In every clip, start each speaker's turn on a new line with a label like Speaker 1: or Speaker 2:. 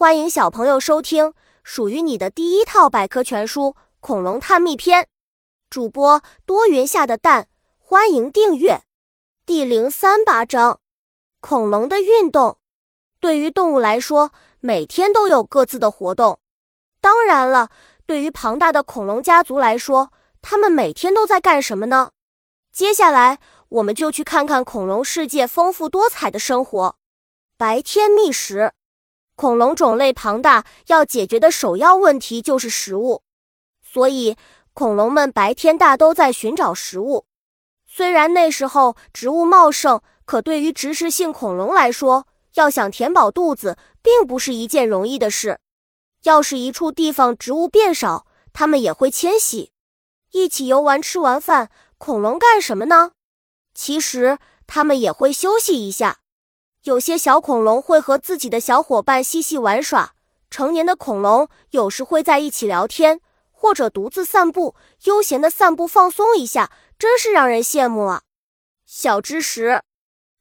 Speaker 1: 欢迎小朋友收听属于你的第一套百科全书《恐龙探秘篇》，主播多云下的蛋，欢迎订阅。第零三八章：恐龙的运动。对于动物来说，每天都有各自的活动。当然了，对于庞大的恐龙家族来说，他们每天都在干什么呢？接下来，我们就去看看恐龙世界丰富多彩的生活。白天觅食。恐龙种类庞大，要解决的首要问题就是食物，所以恐龙们白天大都在寻找食物。虽然那时候植物茂盛，可对于植食性恐龙来说，要想填饱肚子，并不是一件容易的事。要是一处地方植物变少，它们也会迁徙，一起游玩。吃完饭，恐龙干什么呢？其实它们也会休息一下。有些小恐龙会和自己的小伙伴嬉戏玩耍，成年的恐龙有时会在一起聊天，或者独自散步，悠闲的散步放松一下，真是让人羡慕啊！小知识：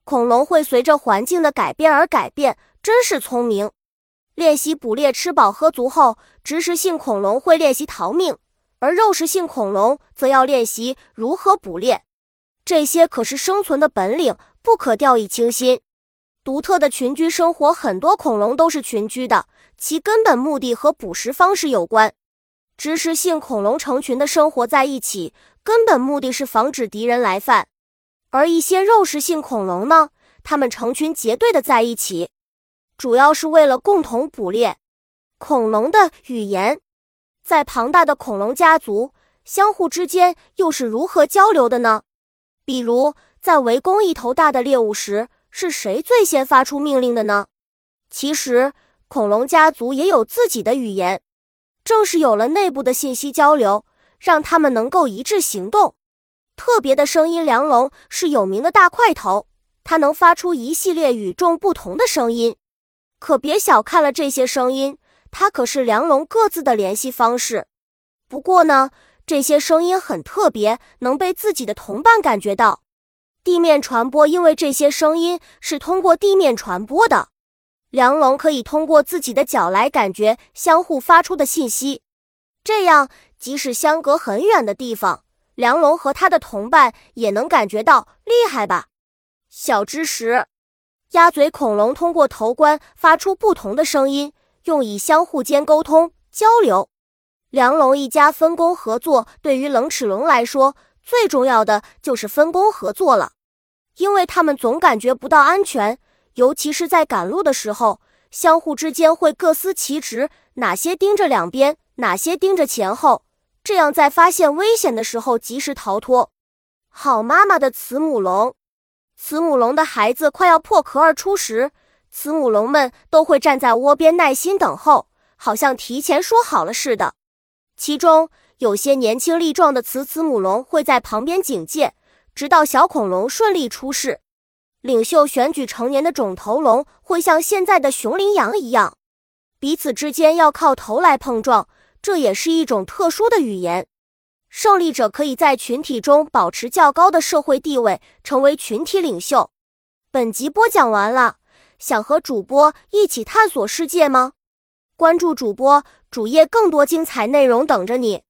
Speaker 1: 恐龙会随着环境的改变而改变，真是聪明。练习捕猎，吃饱喝足后，植食性恐龙会练习逃命，而肉食性恐龙则要练习如何捕猎。这些可是生存的本领，不可掉以轻心。独特的群居生活，很多恐龙都是群居的，其根本目的和捕食方式有关。植食性恐龙成群的生活在一起，根本目的是防止敌人来犯；而一些肉食性恐龙呢，它们成群结队的在一起，主要是为了共同捕猎。恐龙的语言，在庞大的恐龙家族，相互之间又是如何交流的呢？比如在围攻一头大的猎物时。是谁最先发出命令的呢？其实，恐龙家族也有自己的语言。正是有了内部的信息交流，让他们能够一致行动。特别的声音，梁龙是有名的大块头，它能发出一系列与众不同的声音。可别小看了这些声音，它可是梁龙各自的联系方式。不过呢，这些声音很特别，能被自己的同伴感觉到。地面传播，因为这些声音是通过地面传播的。梁龙可以通过自己的脚来感觉相互发出的信息，这样即使相隔很远的地方，梁龙和他的同伴也能感觉到。厉害吧？小知识：鸭嘴恐龙通过头冠发出不同的声音，用以相互间沟通交流。梁龙一家分工合作，对于冷齿龙来说，最重要的就是分工合作了。因为他们总感觉不到安全，尤其是在赶路的时候，相互之间会各司其职，哪些盯着两边，哪些盯着前后，这样在发现危险的时候及时逃脱。好妈妈的慈母龙，慈母龙的孩子快要破壳而出时，慈母龙们都会站在窝边耐心等候，好像提前说好了似的。其中有些年轻力壮的雌慈母龙会在旁边警戒。直到小恐龙顺利出世，领袖选举成年的肿头龙会像现在的雄羚羊一样，彼此之间要靠头来碰撞，这也是一种特殊的语言。胜利者可以在群体中保持较高的社会地位，成为群体领袖。本集播讲完了，想和主播一起探索世界吗？关注主播主页，更多精彩内容等着你。